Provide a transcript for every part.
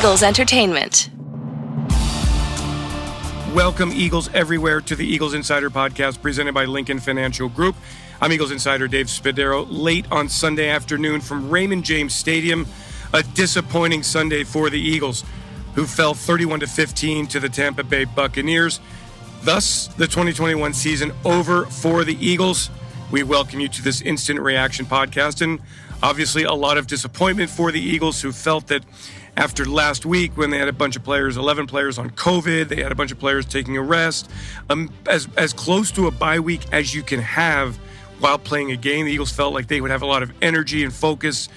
Eagles Entertainment. Welcome, Eagles everywhere, to the Eagles Insider Podcast presented by Lincoln Financial Group. I'm Eagles Insider Dave Spadaro, Late on Sunday afternoon from Raymond James Stadium, a disappointing Sunday for the Eagles, who fell 31 to 15 to the Tampa Bay Buccaneers. Thus, the 2021 season over for the Eagles. We welcome you to this instant reaction podcast, and obviously a lot of disappointment for the Eagles, who felt that after last week when they had a bunch of players, 11 players on COVID, they had a bunch of players taking a rest, um, as, as close to a bye week as you can have while playing a game. The Eagles felt like they would have a lot of energy and focus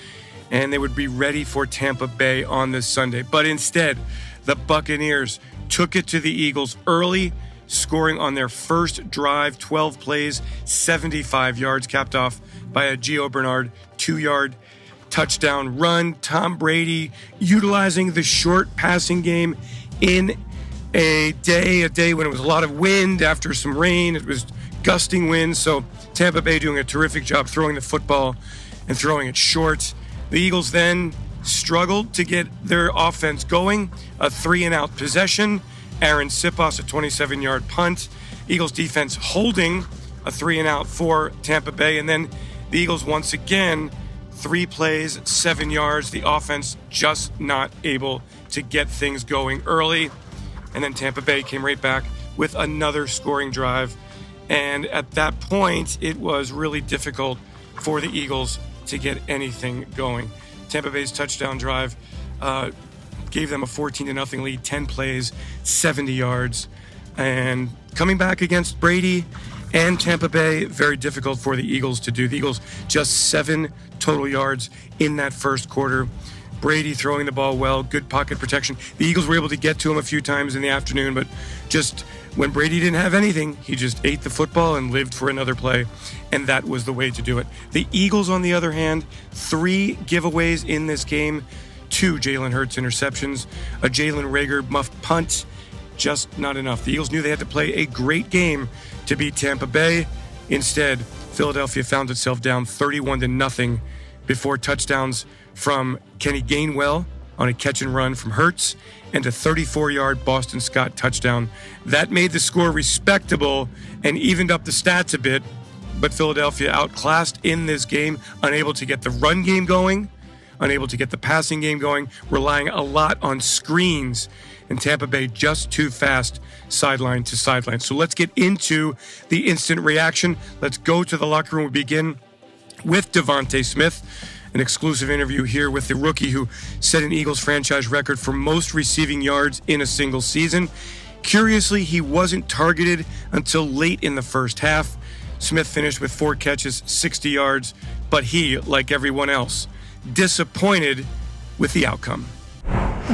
and they would be ready for Tampa Bay on this Sunday. But instead, the Buccaneers took it to the Eagles early, scoring on their first drive, 12 plays, 75 yards, capped off by a Gio Bernard two yard touchdown run. Tom Brady utilizing the short passing game in a day, a day when it was a lot of wind after some rain. It was gusting winds. So Tampa Bay doing a terrific job throwing the football and throwing it short. The Eagles then struggled to get their offense going. A three and out possession. Arryn Siposs, a 27 yard punt. Eagles defense holding a three and out for Tampa Bay. And then the Eagles once again three plays, seven yards. The offense just not able to get things going early. And then Tampa Bay came right back with another scoring drive. And at that point, it was really difficult for the Eagles to get anything going. Tampa Bay's touchdown drive uh, gave them a 14 to nothing lead, 10 plays, 70 yards. And coming back against Brady and Tampa Bay, very difficult for the Eagles to do. The Eagles just seven total yards in that first quarter. Brady throwing the ball well, good pocket protection. The Eagles were able to get to him a few times in the afternoon, but just when Brady didn't have anything, he just ate the football and lived for another play, and that was the way to do it. The Eagles, on the other hand, three giveaways in this game, two Jalen Hurts interceptions, a Jalen Reagor muffed punt, just not enough. The Eagles knew they had to play a great game to beat Tampa Bay. Instead, Philadelphia found itself down 31 to nothing before touchdowns from Kenny Gainwell on a catch and run from Hurts and a 34 yard Boston Scott touchdown. That made the score respectable and evened up the stats a bit, but Philadelphia outclassed in this game, unable to get the run game going, unable to get the passing game going, relying a lot on screens. And Tampa Bay just too fast sideline to sideline. So let's get into the instant reaction. Let's go to the locker room. We begin with DeVonta Smith an exclusive interview here with the rookie who set an Eagles franchise record for most receiving yards in a single season. Curiously, he wasn't targeted until late in the first half. Smith finished with four catches, 60 yards, but he, like everyone else, disappointed with the outcome.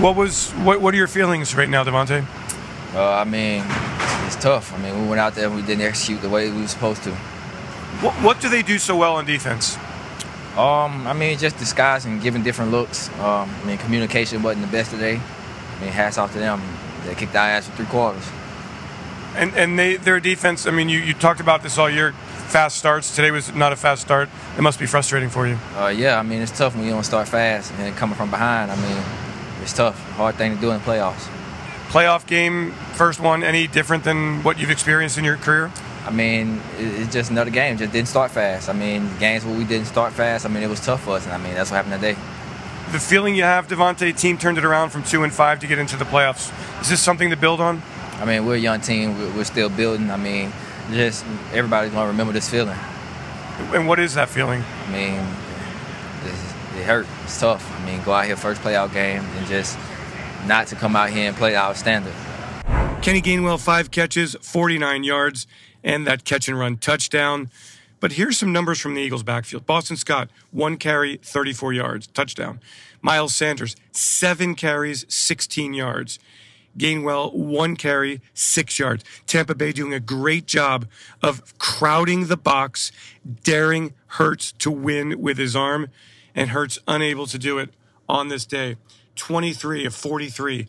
What was what? What are your feelings right now, DeVonta? Uh, I mean, it's tough. I mean, we went out there and we didn't execute the way we were supposed to. What, what do they do so well on defense? Um, I mean, just disguising, giving different looks. Um, I mean, communication wasn't the best today. I mean, hats off to them. They kicked our ass for three quarters. And and they their defense. I mean, you, you talked about this all year. Fast starts. Today was not a fast start. It must be frustrating for you. Uh, yeah, I mean, it's tough when you don't start fast and coming from behind. I mean, it's tough. Hard thing to do in the playoffs. Playoff game, first one. Any different than what you've experienced in your career? I mean, it's just another game. Just didn't start fast. I mean, games where we didn't start fast. I mean, it was tough for us, and I mean, that's what happened today. The feeling you have, DeVonta, team turned it around from two and five to get into the playoffs. Is this something to build on? I mean, we're a young team. We're still building. I mean, just everybody's gonna remember this feeling. And what is that feeling? I mean, it hurt. It's tough. I mean, go out here first playoff game and just not to come out here and play our standard. Kenny Gainwell, five catches, 49 yards and that catch and run touchdown. But here's some numbers from the Eagles' backfield. Boston Scott, one carry, 34 yards, touchdown. Miles Sanders, seven carries, 16 yards. Gainwell, one carry, six yards. Tampa Bay doing a great job of crowding the box, daring Hurts to win with his arm, and Hurts unable to do it on this day. 23 of 43,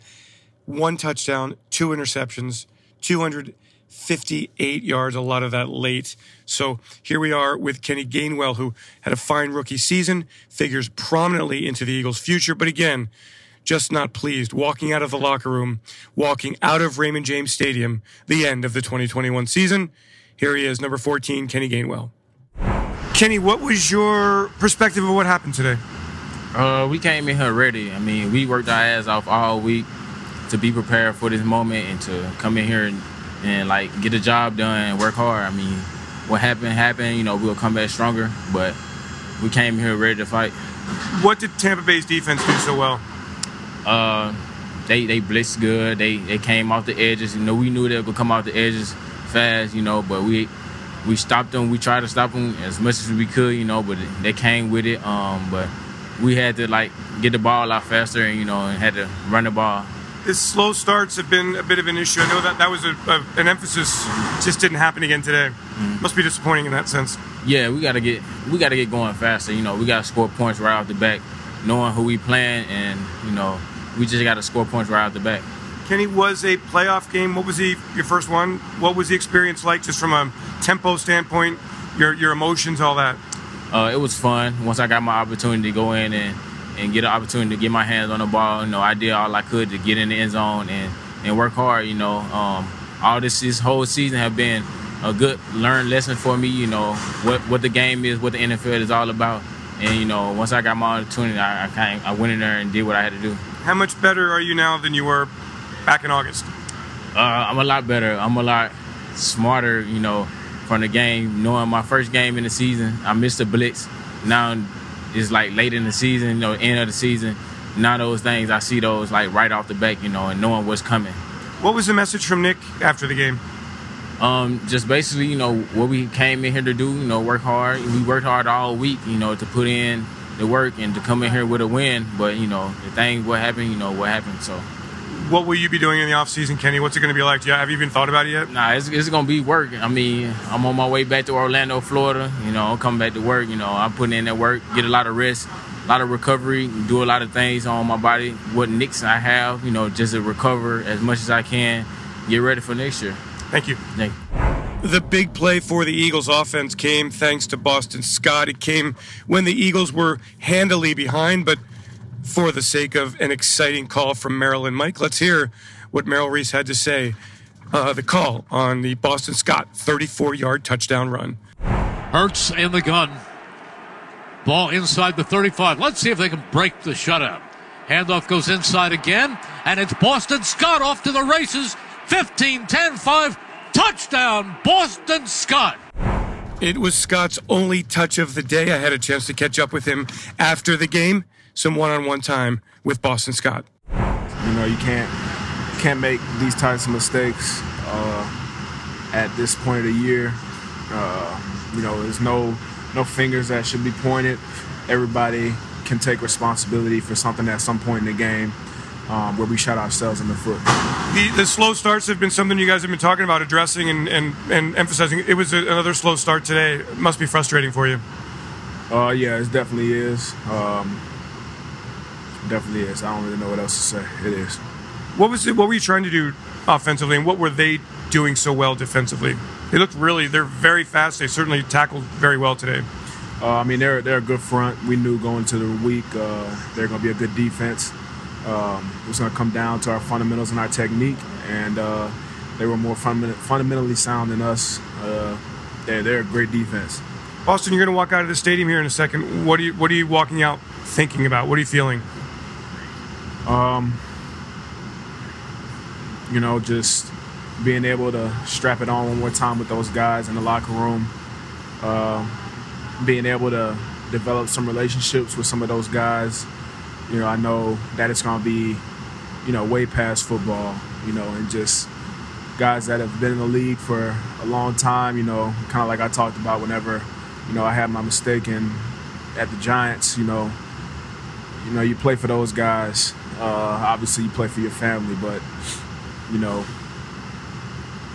one touchdown, two interceptions, 258 yards, a lot of that late. So here we are with Kenny Gainwell, who had a fine rookie season, figures prominently into the Eagles' future, but again, just not pleased, walking out of the locker room, walking out of Raymond James Stadium, the end of the 2021 season. Here he is, number 14, Kenny Gainwell. Kenny, what was your perspective of what happened today? Uh, we came in here ready. I mean, we worked our ass off all week to be prepared for this moment and to come in here and, and like get the job done and work hard. I mean, what happened happened. You know, we'll come back stronger, but we came here ready to fight. What did Tampa Bay's defense do so well? Uh, they they blitzed good. They they came off the edges. You know, we knew they would come off the edges fast. You know, but we we stopped them. We tried to stop them as much as we could. You know, but they came with it. Um, but we had to like get the ball a lot faster, and you know, and had to run the ball. His slow starts have been a bit of an issue. I know that that was a, a, an emphasis. Just didn't happen again today. Mm-hmm. Must be disappointing in that sense. Yeah, we gotta get we gotta get going faster. You know, we gotta score points right off the back, knowing who we playing, and you know, we just gotta score points right off the back. Kenny was a playoff game. What was he your first one? What was the experience like, just from a tempo standpoint, your your emotions, all that? Uh, it was fun. Once I got my opportunity to go in and and get an opportunity to get my hands on the ball. You know, I did all I could to get in the end zone and, and work hard. You know, um, all this this whole season have been a good learned lesson for me. You know what what the game is, what the NFL is all about. And you know, once I got my opportunity, I, I kind I went in there and did what I had to do. How much better are you now than you were back in August? Uh, I'm a lot better. I'm a lot smarter. You know, from the game, knowing my first game in the season, I missed a blitz. Now it's like late in the season, you know, end of the season. Of those things, I see those like right off the back, you know, and knowing what's coming. What was the message from Nick after the game? Um, just basically, you know, what we came in here to do, you know, work hard. We worked hard all week, you know, to put in the work and to come in here with a win. But, you know, the thing, what happened, you know, what happened. So what will you be doing in the off season, Kenny? What's it going to be like? Yeah, have you even thought about it yet? Nah, it's, it's going to be work. I mean, I'm on my way back to Orlando, Florida. You know, I'm coming back to work. You know, I'm putting in that work, get a lot of rest, a lot of recovery, do a lot of things on my body. What nicks I have, you know, just to recover as much as I can, get ready for next year. Thank you. Thank you. The big play for the Eagles offense came thanks to Boston Scott. It came when the Eagles were handily behind, but for the sake of an exciting call from Maryland Mike, let's hear what Merrill Reese had to say. Uh, the call on the Boston Scott 34 yard touchdown run. Hurts in the gun. Ball inside the 35. Let's see if they can break the shutout. Handoff goes inside again, and it's Boston Scott off to the races. 15 10 5. Touchdown, Boston Scott. It was Scott's only touch of the day. I had a chance to catch up with him after the game, some one on one time with Boston Scott. You know, you can't can't make these types of mistakes uh, at this point of the year. Uh, you know, there's no no fingers that should be pointed. Everybody can take responsibility for something at some point in the game um, where we shot ourselves in the foot. The, the, slow starts have been something you guys have been talking about, addressing and, and, and emphasizing. It was a, another slow start today. It must be frustrating for you. Uh, yeah, it definitely is. Um, definitely is. I don't really know what else to say. It is. What was it? What were you trying to do offensively, and what were they doing so well defensively? They looked really. They're very fast. They certainly tackled very well today. Uh, I mean, they're they're a good front. We knew going to the week uh, they're going to be a good defense. Um, it was going to come down to our fundamentals and our technique, and uh, they were more fundament- fundamentally sound than us. Uh, they're they're a great defense. Boston, you're going to walk out of the stadium here in a second. What are you What are you walking out thinking about? What are you feeling? Um, you know, just being able to strap it on one more time with those guys in the locker room, uh, being able to develop some relationships with some of those guys. You know, I know that it's going to be, you know, way past football, you know, and just guys that have been in the league for a long time, you know, kind of like I talked about whenever, you know, I had my mistake in at the Giants, you know, you know, you play for those guys. Uh, obviously, you play for your family, but you know,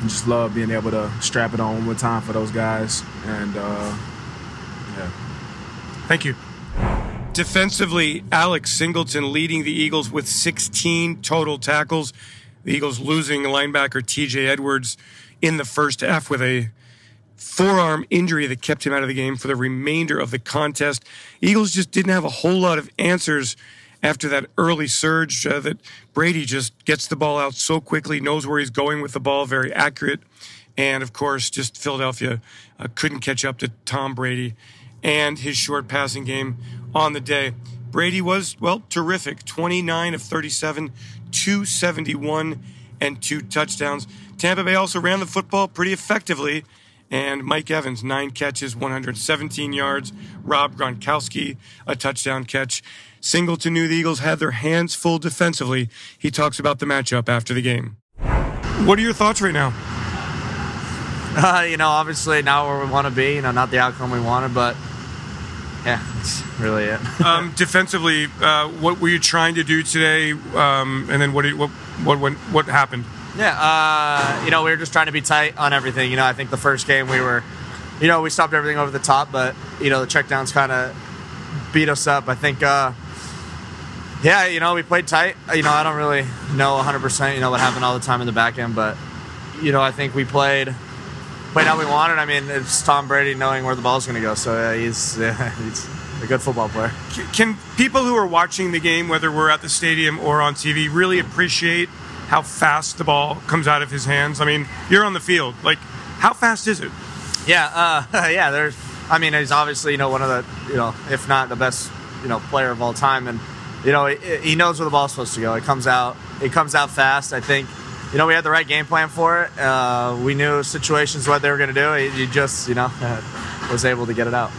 just love being able to strap it on one more time for those guys. And uh, yeah. Thank you. Defensively, Alex Singleton leading the Eagles with 16 total tackles. The Eagles losing linebacker TJ Edwards in the first half with a forearm injury that kept him out of the game for the remainder of the contest. Eagles just didn't have a whole lot of answers after that early surge uh, that Brady just gets the ball out so quickly, knows where he's going with the ball, very accurate. And of course, just Philadelphia uh, couldn't catch up to Tom Brady and his short passing game on the day. Brady was, well, terrific 29 of 37, 271, and two touchdowns. Tampa Bay also ran the football pretty effectively. And Mike Evans, nine catches, 117 yards. Rob Gronkowski, a touchdown catch. Singleton knew the Eagles had their hands full defensively. He talks about the matchup after the game. What are your thoughts right now? Uh, you know, obviously not where we want to be. You know, not the outcome we wanted, but yeah, that's really it. um, defensively, uh, what were you trying to do today? Um, and then what, what what what what happened? Yeah, uh, you know, we were just trying to be tight on everything. You know, I think the first game we were, you know, we stopped everything over the top, but you know, the checkdowns kind of beat us up. I think. Uh, yeah, you know, we played tight. You know, I don't really know 100%, you know, what happened all the time in the back end, but, you know, I think we played played how we wanted. I mean, it's Tom Brady knowing where the ball's going to go, so yeah, he's, he's a good football player. Can people who are watching the game, whether we're at the stadium or on TV, really appreciate how fast the ball comes out of his hands? I mean, you're on the field. Like, how fast is it? Yeah, uh, yeah, there's, I mean, he's obviously, you know, one of the, you know, if not the best, you know, player of all time. And, you know, he knows where the ball's supposed to go. It comes out, it comes out fast. I think, you know, we had the right game plan for it. Uh, we knew situations what they were going to do. You just, you know, was able to get it out.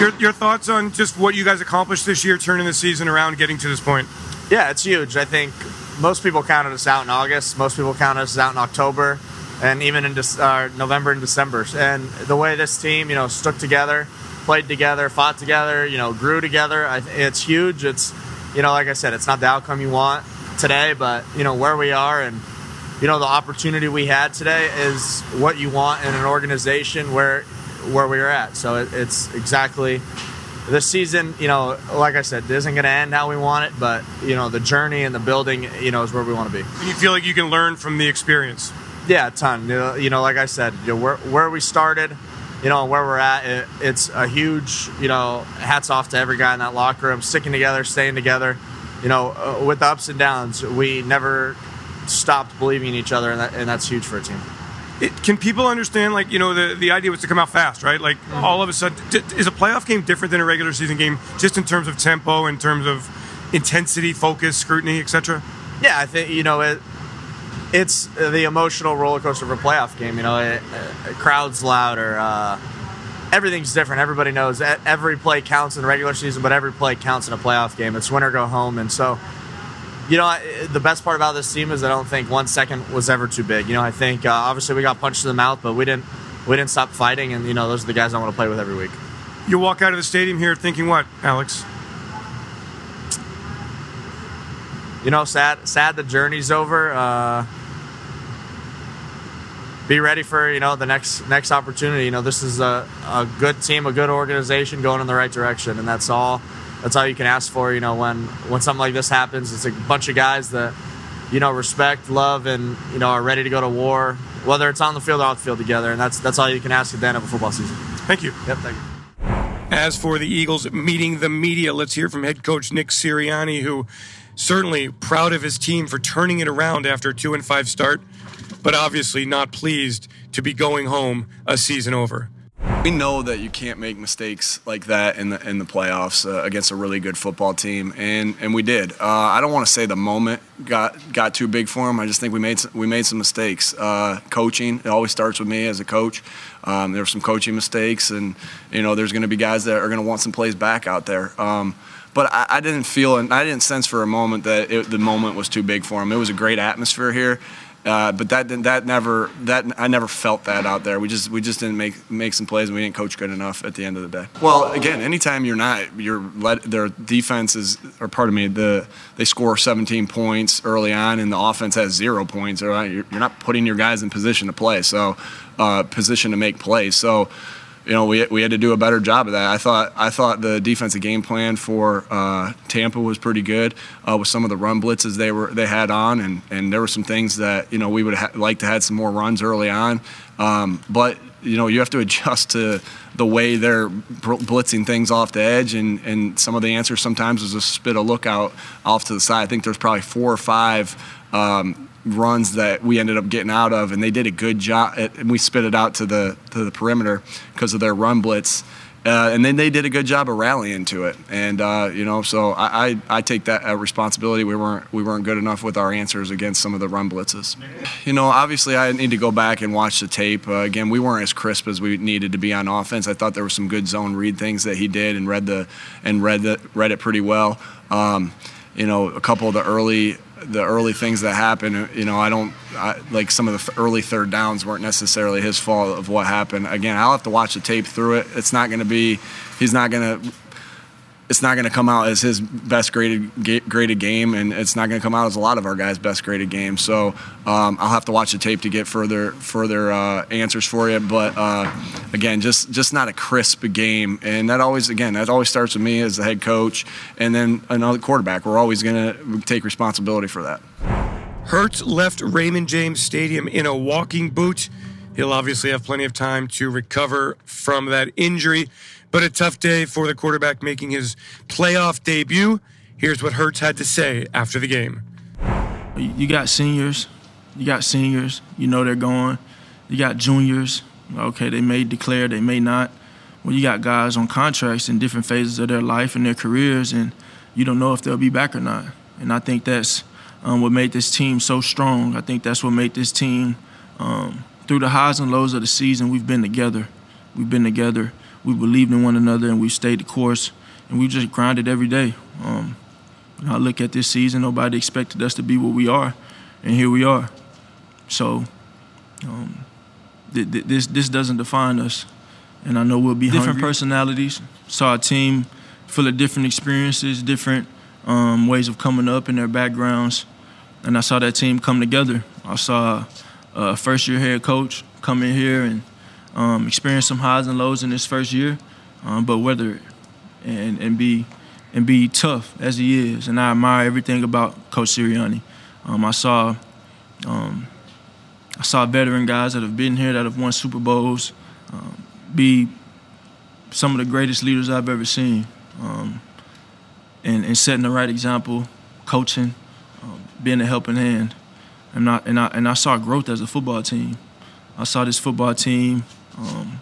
Your, your thoughts on just what you guys accomplished this year, turning the season around, getting to this point? Yeah, it's huge. I think most people counted us out in August. Most people counted us out in October, and even in uh, November and December. And the way this team, you know, stuck together, played together, fought together, you know, grew together. I, it's huge. It's you know, like I said, it's not the outcome you want today, but you know where we are and you know the opportunity we had today is what you want in an organization where where we are at. So it, it's exactly this season. You know, like I said, isn't going to end how we want it, but you know the journey and the building, you know, is where we want to be. And you feel like you can learn from the experience. Yeah, a ton. You know, like I said, you know, where where we started you know, where we're at, it, it's a huge, you know, hats off to every guy in that locker room, sticking together, staying together. You know, uh, with the ups and downs, we never stopped believing in each other, and, that, and that's huge for a team. It, can people understand, like, you know, the, the idea was to come out fast, right? Like, mm-hmm. all of a sudden, d- is a playoff game different than a regular season game, just in terms of tempo, in terms of intensity, focus, scrutiny, etc.? Yeah, I think, you know, it, it's the emotional roller coaster of a playoff game. You know, it, it, crowd's louder. Uh, everything's different. Everybody knows that every play counts in the regular season, but every play counts in a playoff game. It's win or go home, and so. You know, the best part about this team is I don't think one second was ever too big. You know, I think uh, obviously we got punched in the mouth, but we didn't we didn't stop fighting, and you know those are the guys I want to play with every week. You walk out of the stadium here thinking what, Alex? You know, sad sad the journey's over. Uh, be ready for you know the next next opportunity. You know, this is a, a good team, a good organization going in the right direction, and that's all. That's all you can ask for. You know, when when something like this happens, it's a bunch of guys that you know respect, love, and you know are ready to go to war, whether it's on the field or off the field together, and that's that's all you can ask at the end of a football season. Thank you. Yep. Thank you. As for the Eagles meeting the media, let's hear from head coach Nick Sirianni, who certainly proud of his team for turning it around after a two and five start but obviously not pleased to be going home a season over. We know that you can't make mistakes like that in the in the playoffs uh, against a really good football team, and and we did. Uh, I don't want to say the moment got got too big for him. I just think we made some, we made some mistakes. Uh, coaching it always starts with me as a coach. Um, there were some coaching mistakes, and you know there's going to be guys that are going to want some plays back out there. Um, but I, I, didn't feel and I didn't sense for a moment that it, the moment was too big for him. It was a great atmosphere here. Uh, but that that never that I never felt that out there. We just we just didn't make make some plays and we didn't coach good enough at the end of the day. Well, again, anytime you're not you're let their defense is or pardon me the they score 17 points early on and the offense has zero points. Or you're, you're not putting your guys in position to play, so uh, position to make plays. So you know, we, we had to do a better job of that. I thought I thought the defensive game plan for uh, Tampa was pretty good uh, with some of the run blitzes they were they had on, and, and there were some things that you know we would ha- like to had some more runs early on, um, but you know you have to adjust to the way they're blitzing things off the edge, and and some of the answers sometimes is a spit a look out off to the side. I think there's probably four or five. Um, runs that we ended up getting out of, and they did a good job. and we spit it out to the to the perimeter because of their run blitz. Uh, and then they did a good job of rallying to it, and uh, you know, so I, I, I take that uh, responsibility. We weren't we weren't good enough with our answers against some of the run blitzes. You know, obviously I need to go back and watch the tape uh, again. We weren't as crisp as we needed to be on offense. I thought there were some good zone read things that he did and read the and read the read it pretty well. Um, you know, a couple of the early the early things that happen, you know, I don't I, like some of the early third downs weren't necessarily his fault of what happened. Again, I'll have to watch the tape through it. It's not going to be, he's not going to it's not going to come out as his best graded graded game, and it's not going to come out as a lot of our guys' best graded games. So um, I'll have to watch the tape to get further further uh, answers for you. But uh, again, just just not a crisp game, and that always again that always starts with me as the head coach, and then another quarterback. We're always going to take responsibility for that. Hurts left Raymond James Stadium in a walking boot. He'll obviously have plenty of time to recover from that injury. But a tough day for the quarterback making his playoff debut. Here's what Hurts had to say after the game. You got seniors, you got seniors, you know they're going. You got juniors, okay, they may declare, they may not. Well, you got guys on contracts in different phases of their life and their careers, and you don't know if they'll be back or not. And I think that's um, what made this team so strong. I think that's what made this team, um, through the highs and lows of the season, we've been together. We've been together we believed in one another and we stayed the course and we just grinded every day. Um, I look at this season, nobody expected us to be what we are, and here we are. So um, th- th- this this doesn't define us, and I know we'll be different hungry. personalities. Saw a team full of different experiences, different um, ways of coming up in their backgrounds, and I saw that team come together. I saw a first year head coach come in here and um, experience some highs and lows in his first year, um, but weather it and, and be and be tough as he is. And I admire everything about Coach Sirianni. Um, I saw um, I saw veteran guys that have been here that have won Super Bowls um, be some of the greatest leaders I've ever seen, um, and, and setting the right example, coaching, being a helping hand, and I, and I and I saw growth as a football team. I saw this football team um,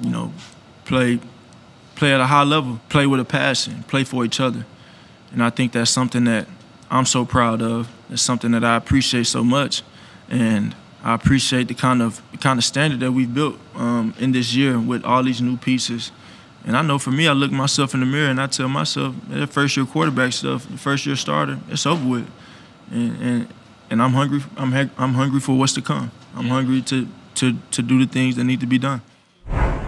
you know, play play at a high level, play with a passion, play for each other. And I think that's something that I'm so proud of. It's something that I appreciate so much. And I appreciate the kind of the kind of standard that we've built um, in this year with all these new pieces. And I know for me, I look myself in the mirror and I tell myself, that first year quarterback stuff, the first year starter, it's over with. And and, and I'm hungry. I'm I'm hungry for what's to come. I'm hungry to to, to do the things that need to be done.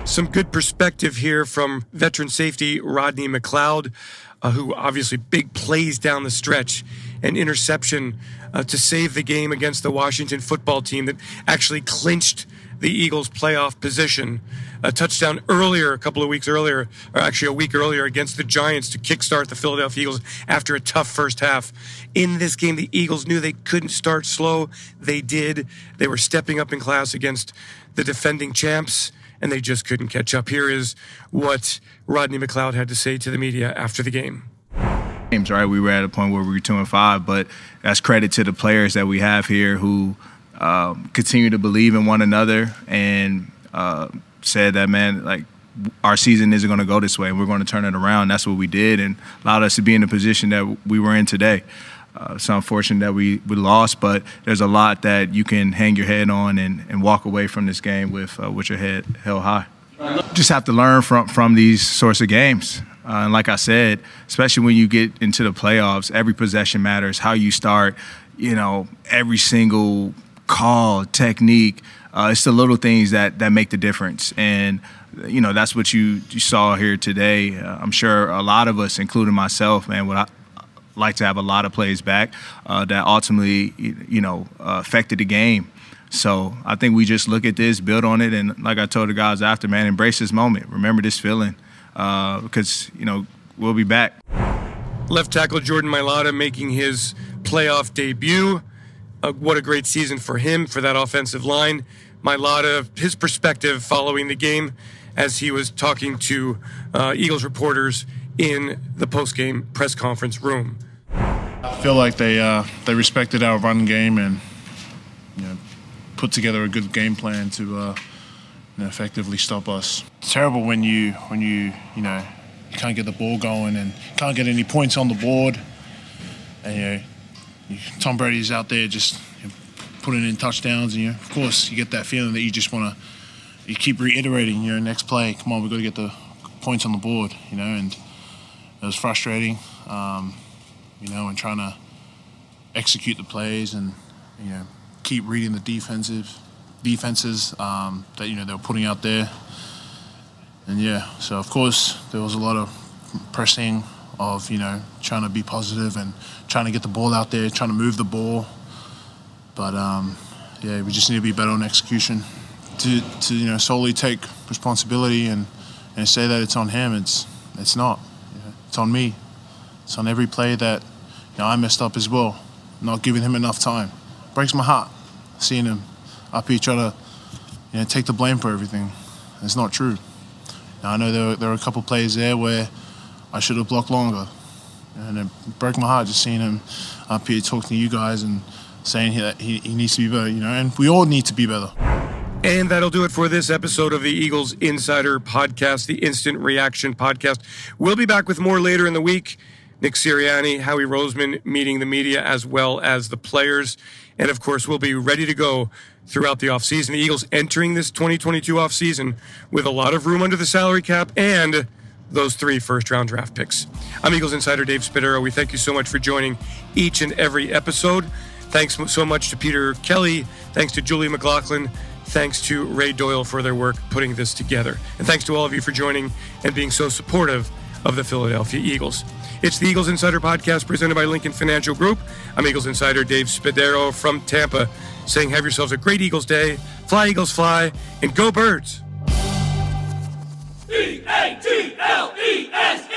Some good perspective here from veteran safety Rodney McLeod, uh, who obviously big plays down the stretch, an interception uh, to save the game against the Washington football team that actually clinched the Eagles' playoff position. A touchdown earlier, a couple of weeks earlier, or actually a week earlier, against the Giants to kickstart the Philadelphia Eagles after a tough first half. In this game, the Eagles knew they couldn't start slow. They did. They were stepping up in class against the defending champs, and they just couldn't catch up. Here is what Rodney McLeod had to say to the media after the game games, right? We were at a point where we were two and five, but that's credit to the players that we have here who um, continue to believe in one another and uh, said that man like our season isn't going to go this way and we're going to turn it around that's what we did and allowed us to be in the position that we were in today uh, it's unfortunate that we, we lost but there's a lot that you can hang your head on and, and walk away from this game with uh, with your head held high just have to learn from from these sorts of games uh, and like I said, especially when you get into the playoffs, every possession matters. How you start, you know, every single call, technique. Uh, it's the little things that that make the difference, and you know that's what you, you saw here today. Uh, I'm sure a lot of us, including myself, man, would I like to have a lot of plays back uh, that ultimately, you know, uh, affected the game. So I think we just look at this, build on it, and like I told the guys after, man, embrace this moment. Remember this feeling, because uh, you know we'll be back. Left tackle Jordan Mailata making his playoff debut. Uh, what a great season for him, for that offensive line. Mailata, his perspective following the game as he was talking to uh, Eagles reporters in the post-game press conference room. I feel like they uh, they respected our run game and you know, put together a good game plan to uh, you know, effectively stop us. It's terrible when you when you you know you can't get the ball going and can't get any points on the board, and you know Tom Brady's out there just you know, putting in touchdowns, and you know, of course you get that feeling that you just want to you keep reiterating, you know, next play, come on, we've got to get the points on the board, you know, and it was frustrating, um, you know, and trying to execute the plays and, you know, keep reading the defensive defenses um, that, you know, they were putting out there. And yeah, so of course there was a lot of pressing of, you know, trying to be positive and trying to get the ball out there, trying to move the ball. But um, yeah, we just need to be better on execution to, to you know solely take responsibility and, and say that it's on him. It's it's not. It's on me. It's on every play that you know, I messed up as well, not giving him enough time. Breaks my heart seeing him up here trying to you know take the blame for everything. It's not true. Now, I know there, there were a couple plays there where I should have blocked longer, and it broke my heart just seeing him up here talking to you guys and saying that he, he needs to be better. You know, and we all need to be better. And that'll do it for this episode of the Eagles Insider Podcast, the Instant Reaction Podcast. We'll be back with more later in the week. Nick Sirianni, Howie Roseman meeting the media as well as the players. And of course, we'll be ready to go throughout the offseason. The Eagles entering this 2022 offseason with a lot of room under the salary cap and those three first round draft picks. I'm Eagles Insider Dave Spadaro. We thank you so much for joining each and every episode. Thanks so much to Peter Kelly. Thanks to Julie McLaughlin. Thanks to Ray Doyle for their work putting this together. And thanks to all of you for joining and being so supportive of the Philadelphia Eagles. It's the Eagles Insider Podcast presented by Lincoln Financial Group. I'm Eagles Insider Dave Spadaro from Tampa saying, Have yourselves a great Eagles day. Fly, Eagles, fly, and go, birds. E A G L E S.